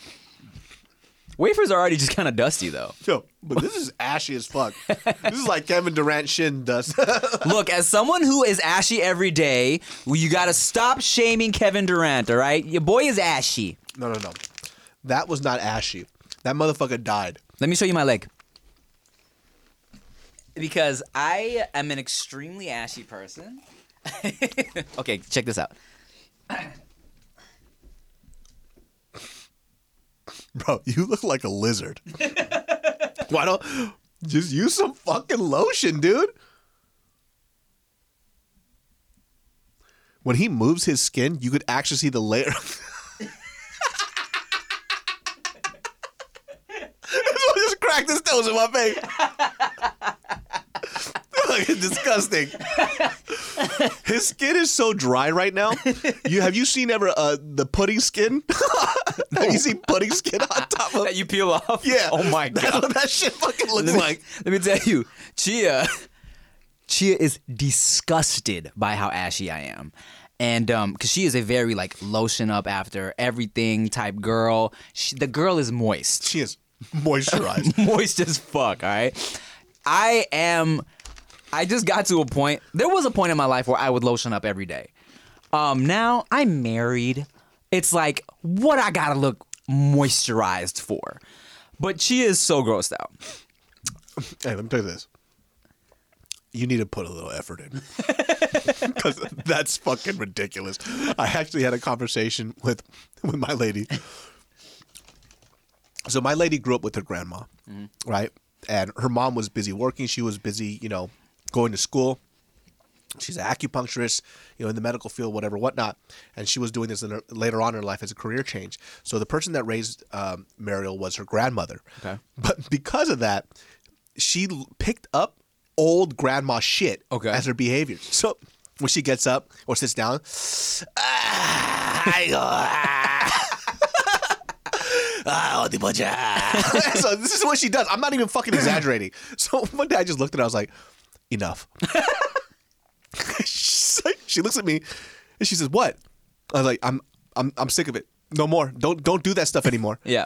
Wafers are already just kind of dusty though. Yo, but this is ashy as fuck. this is like Kevin Durant shin dust. Look, as someone who is ashy every day, well, you got to stop shaming Kevin Durant. All right, your boy is ashy. no, no, no. That was not ashy. That motherfucker died. Let me show you my leg. Because I am an extremely ashy person. okay, check this out. Bro, you look like a lizard. Why don't just use some fucking lotion, dude? When he moves his skin, you could actually see the layer. Someone just cracked his toes in my face. It's disgusting. His skin is so dry right now. You have you seen ever uh, the pudding skin? have you seen pudding skin on top of? That you peel off? Yeah. Oh my That's god. what that shit fucking looks let me, like. let me tell you, Chia, Chia is disgusted by how ashy I am. And um, because she is a very like lotion up after everything type girl. She, the girl is moist. She is moisturized. moist as fuck, all right? I am I just got to a point. There was a point in my life where I would lotion up every day. Um now I'm married. It's like what I got to look moisturized for. But she is so grossed out. hey, let me tell you this. You need to put a little effort in. Because that's fucking ridiculous. I actually had a conversation with with my lady. So my lady grew up with her grandma, right? And her mom was busy working. She was busy, you know, going to school. She's an acupuncturist, you know, in the medical field, whatever, whatnot. And she was doing this in her, later on in her life as a career change. So the person that raised um, Mariel was her grandmother. Okay. But because of that, she l- picked up old grandma shit Okay. as her behavior. So when she gets up or sits down, ah, ah. So this is what she does. I'm not even fucking exaggerating. So one day I just looked at her. I was like, enough. Like- she looks at me and she says, "What?" I was like, "I'm, I'm, I'm sick of it. No more. Don't, don't do that stuff anymore." Yeah.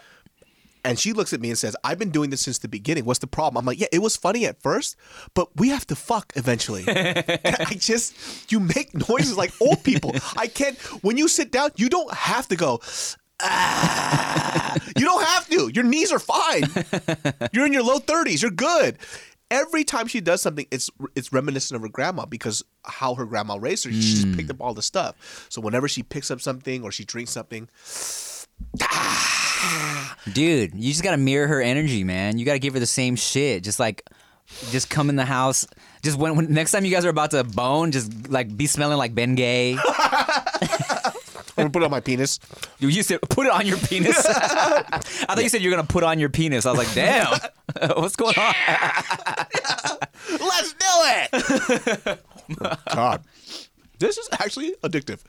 And she looks at me and says, I've been doing this since the beginning. What's the problem? I'm like, yeah, it was funny at first, but we have to fuck eventually. I just, you make noises like old people. I can't, when you sit down, you don't have to go, ah. You don't have to. Your knees are fine. You're in your low 30s. You're good. Every time she does something, it's it's reminiscent of her grandma because how her grandma raised her. She just picked up all the stuff. So whenever she picks up something or she drinks something, Dude, you just gotta mirror her energy, man. You gotta give her the same shit. Just like, just come in the house. Just when, when next time you guys are about to bone, just like be smelling like Bengay. I'm gonna put it on my penis. You used to put it on your penis. I thought you said you're gonna put on your penis. I was like, damn, what's going on? Let's do it. Oh, God. This is actually addictive.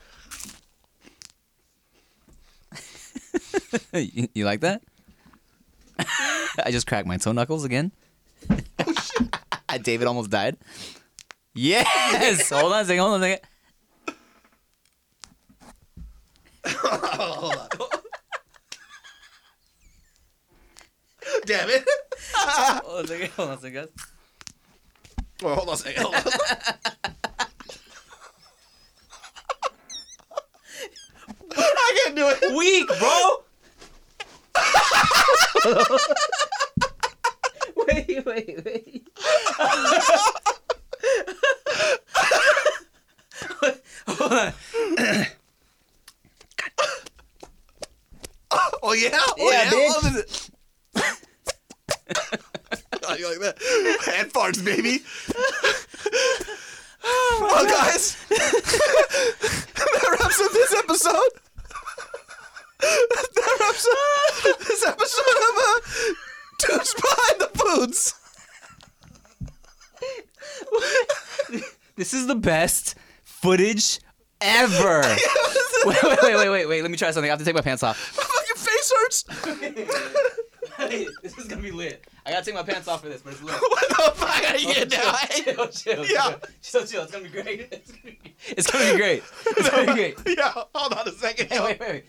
you, you like that? I just cracked my toe knuckles again. Oh, shit. David almost died. Yes. hold on a second. Hold on a second. Damn it. Hold on a second. Hold on a second, guys. Well, hold on a second. Hold on. I can't do it. Weak, bro. wait, wait, wait. Hold on. Oh yeah. Oh, Yeah, bitch. What is it? oh, you like that? Hand farts, baby. well, guys, that wraps up this episode. that wraps up this episode of uh, Dudes Behind the Foods. This is the best footage ever. wait, wait, wait, wait, wait, wait. Let me try something. I have to take my pants off. My fucking face hurts. Hey, this is gonna be lit. I gotta take my pants off for this, but it's lit. What the fuck are you doing? chill, chill, Yeah. chill, chill, chill. It's gonna be great. It's gonna be, it's gonna be great. It's gonna be great. Yeah, hold on a second. Hey, wait, wait, wait.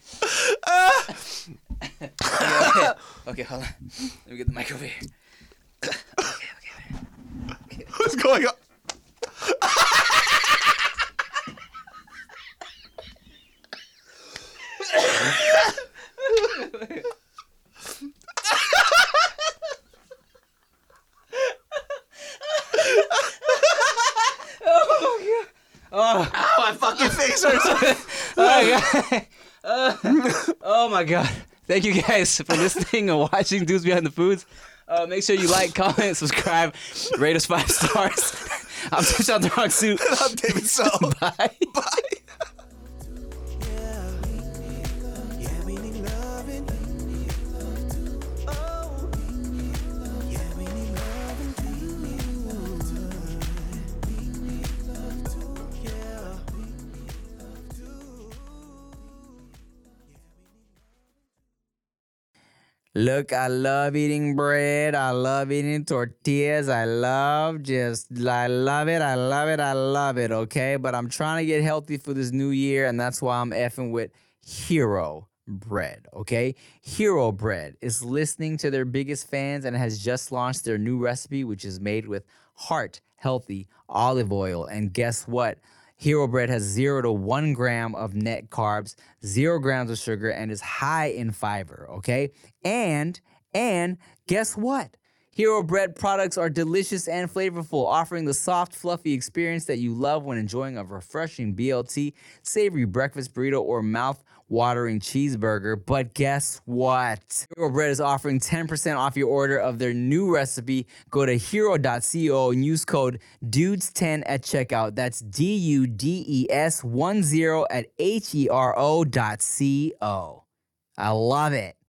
Ah. Okay, okay. okay, hold on. Let me get the mic over here. Okay, okay. What's going on? Oh, My fucking face hurts. oh, God. oh my god. Thank you guys for listening and watching Dudes Behind the Foods. Uh, make sure you like, comment, subscribe, rate us five stars. I'm Touchdown the Rock Suit. I'm David So. Bye. Bye. Look, I love eating bread. I love eating tortillas. I love just, I love it. I love it. I love it. Okay. But I'm trying to get healthy for this new year. And that's why I'm effing with Hero Bread. Okay. Hero Bread is listening to their biggest fans and has just launched their new recipe, which is made with heart healthy olive oil. And guess what? Hero Bread has zero to one gram of net carbs, zero grams of sugar, and is high in fiber. Okay, and and guess what? Hero Bread products are delicious and flavorful, offering the soft, fluffy experience that you love when enjoying a refreshing BLT, savory breakfast burrito, or mouth watering cheeseburger. But guess what? Hero Bread is offering 10% off your order of their new recipe. Go to hero.co and use code DUDES10 at checkout. That's D U D E S 10 at H E R O dot C O. I love it.